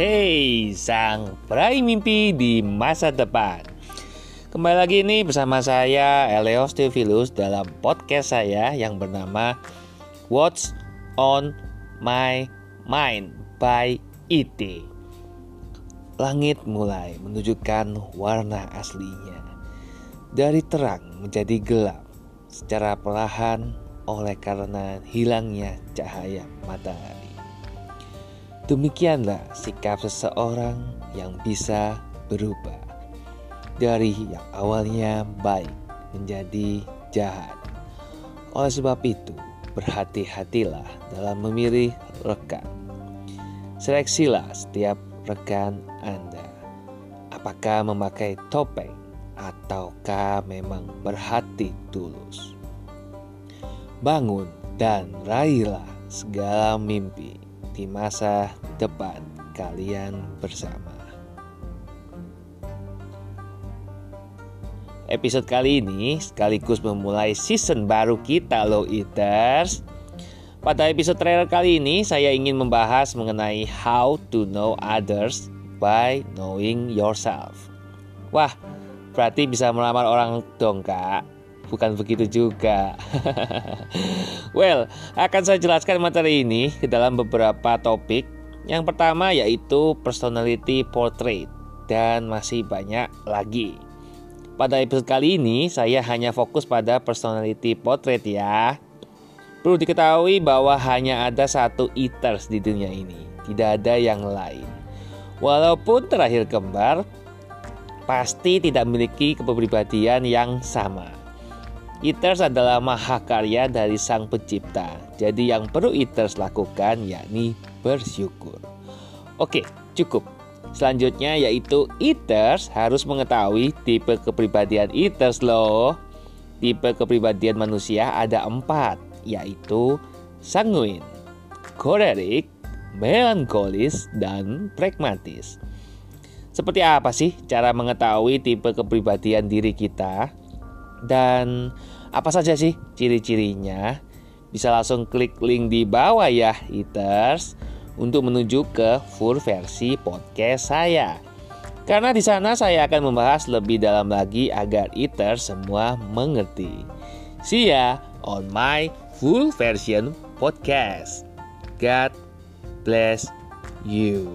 Hey, sang peraih mimpi di masa depan. Kembali lagi nih bersama saya Eleos Theophilus dalam podcast saya yang bernama What's on My Mind by IT. Langit mulai menunjukkan warna aslinya dari terang menjadi gelap secara perlahan oleh karena hilangnya cahaya matahari. Demikianlah sikap seseorang yang bisa berubah dari yang awalnya baik menjadi jahat. Oleh sebab itu, berhati-hatilah dalam memilih rekan. Seleksilah setiap rekan Anda. Apakah memakai topeng ataukah memang berhati tulus? Bangun dan raihlah segala mimpi di masa depan kalian bersama. Episode kali ini sekaligus memulai season baru kita loh Eaters. Pada episode trailer kali ini, saya ingin membahas mengenai how to know others by knowing yourself. Wah, berarti bisa melamar orang dong kak? Bukan begitu juga. well, akan saya jelaskan materi ini ke dalam beberapa topik. Yang pertama yaitu personality portrait dan masih banyak lagi. Pada episode kali ini, saya hanya fokus pada personality portrait ya. Perlu diketahui bahwa hanya ada satu eaters di dunia ini, tidak ada yang lain. Walaupun terakhir kembar, pasti tidak memiliki kepribadian yang sama. Eaters adalah mahakarya dari sang pencipta. Jadi yang perlu Eaters lakukan yakni bersyukur. Oke, cukup. Selanjutnya yaitu Eaters harus mengetahui tipe kepribadian Eaters loh. Tipe kepribadian manusia ada empat, yaitu sanguin, kolerik, melankolis, dan pragmatis. Seperti apa sih cara mengetahui tipe kepribadian diri kita? Dan apa saja sih ciri-cirinya? Bisa langsung klik link di bawah ya, Eaters, untuk menuju ke full versi podcast saya. Karena di sana saya akan membahas lebih dalam lagi agar Eaters semua mengerti. See ya on my full version podcast. God bless you.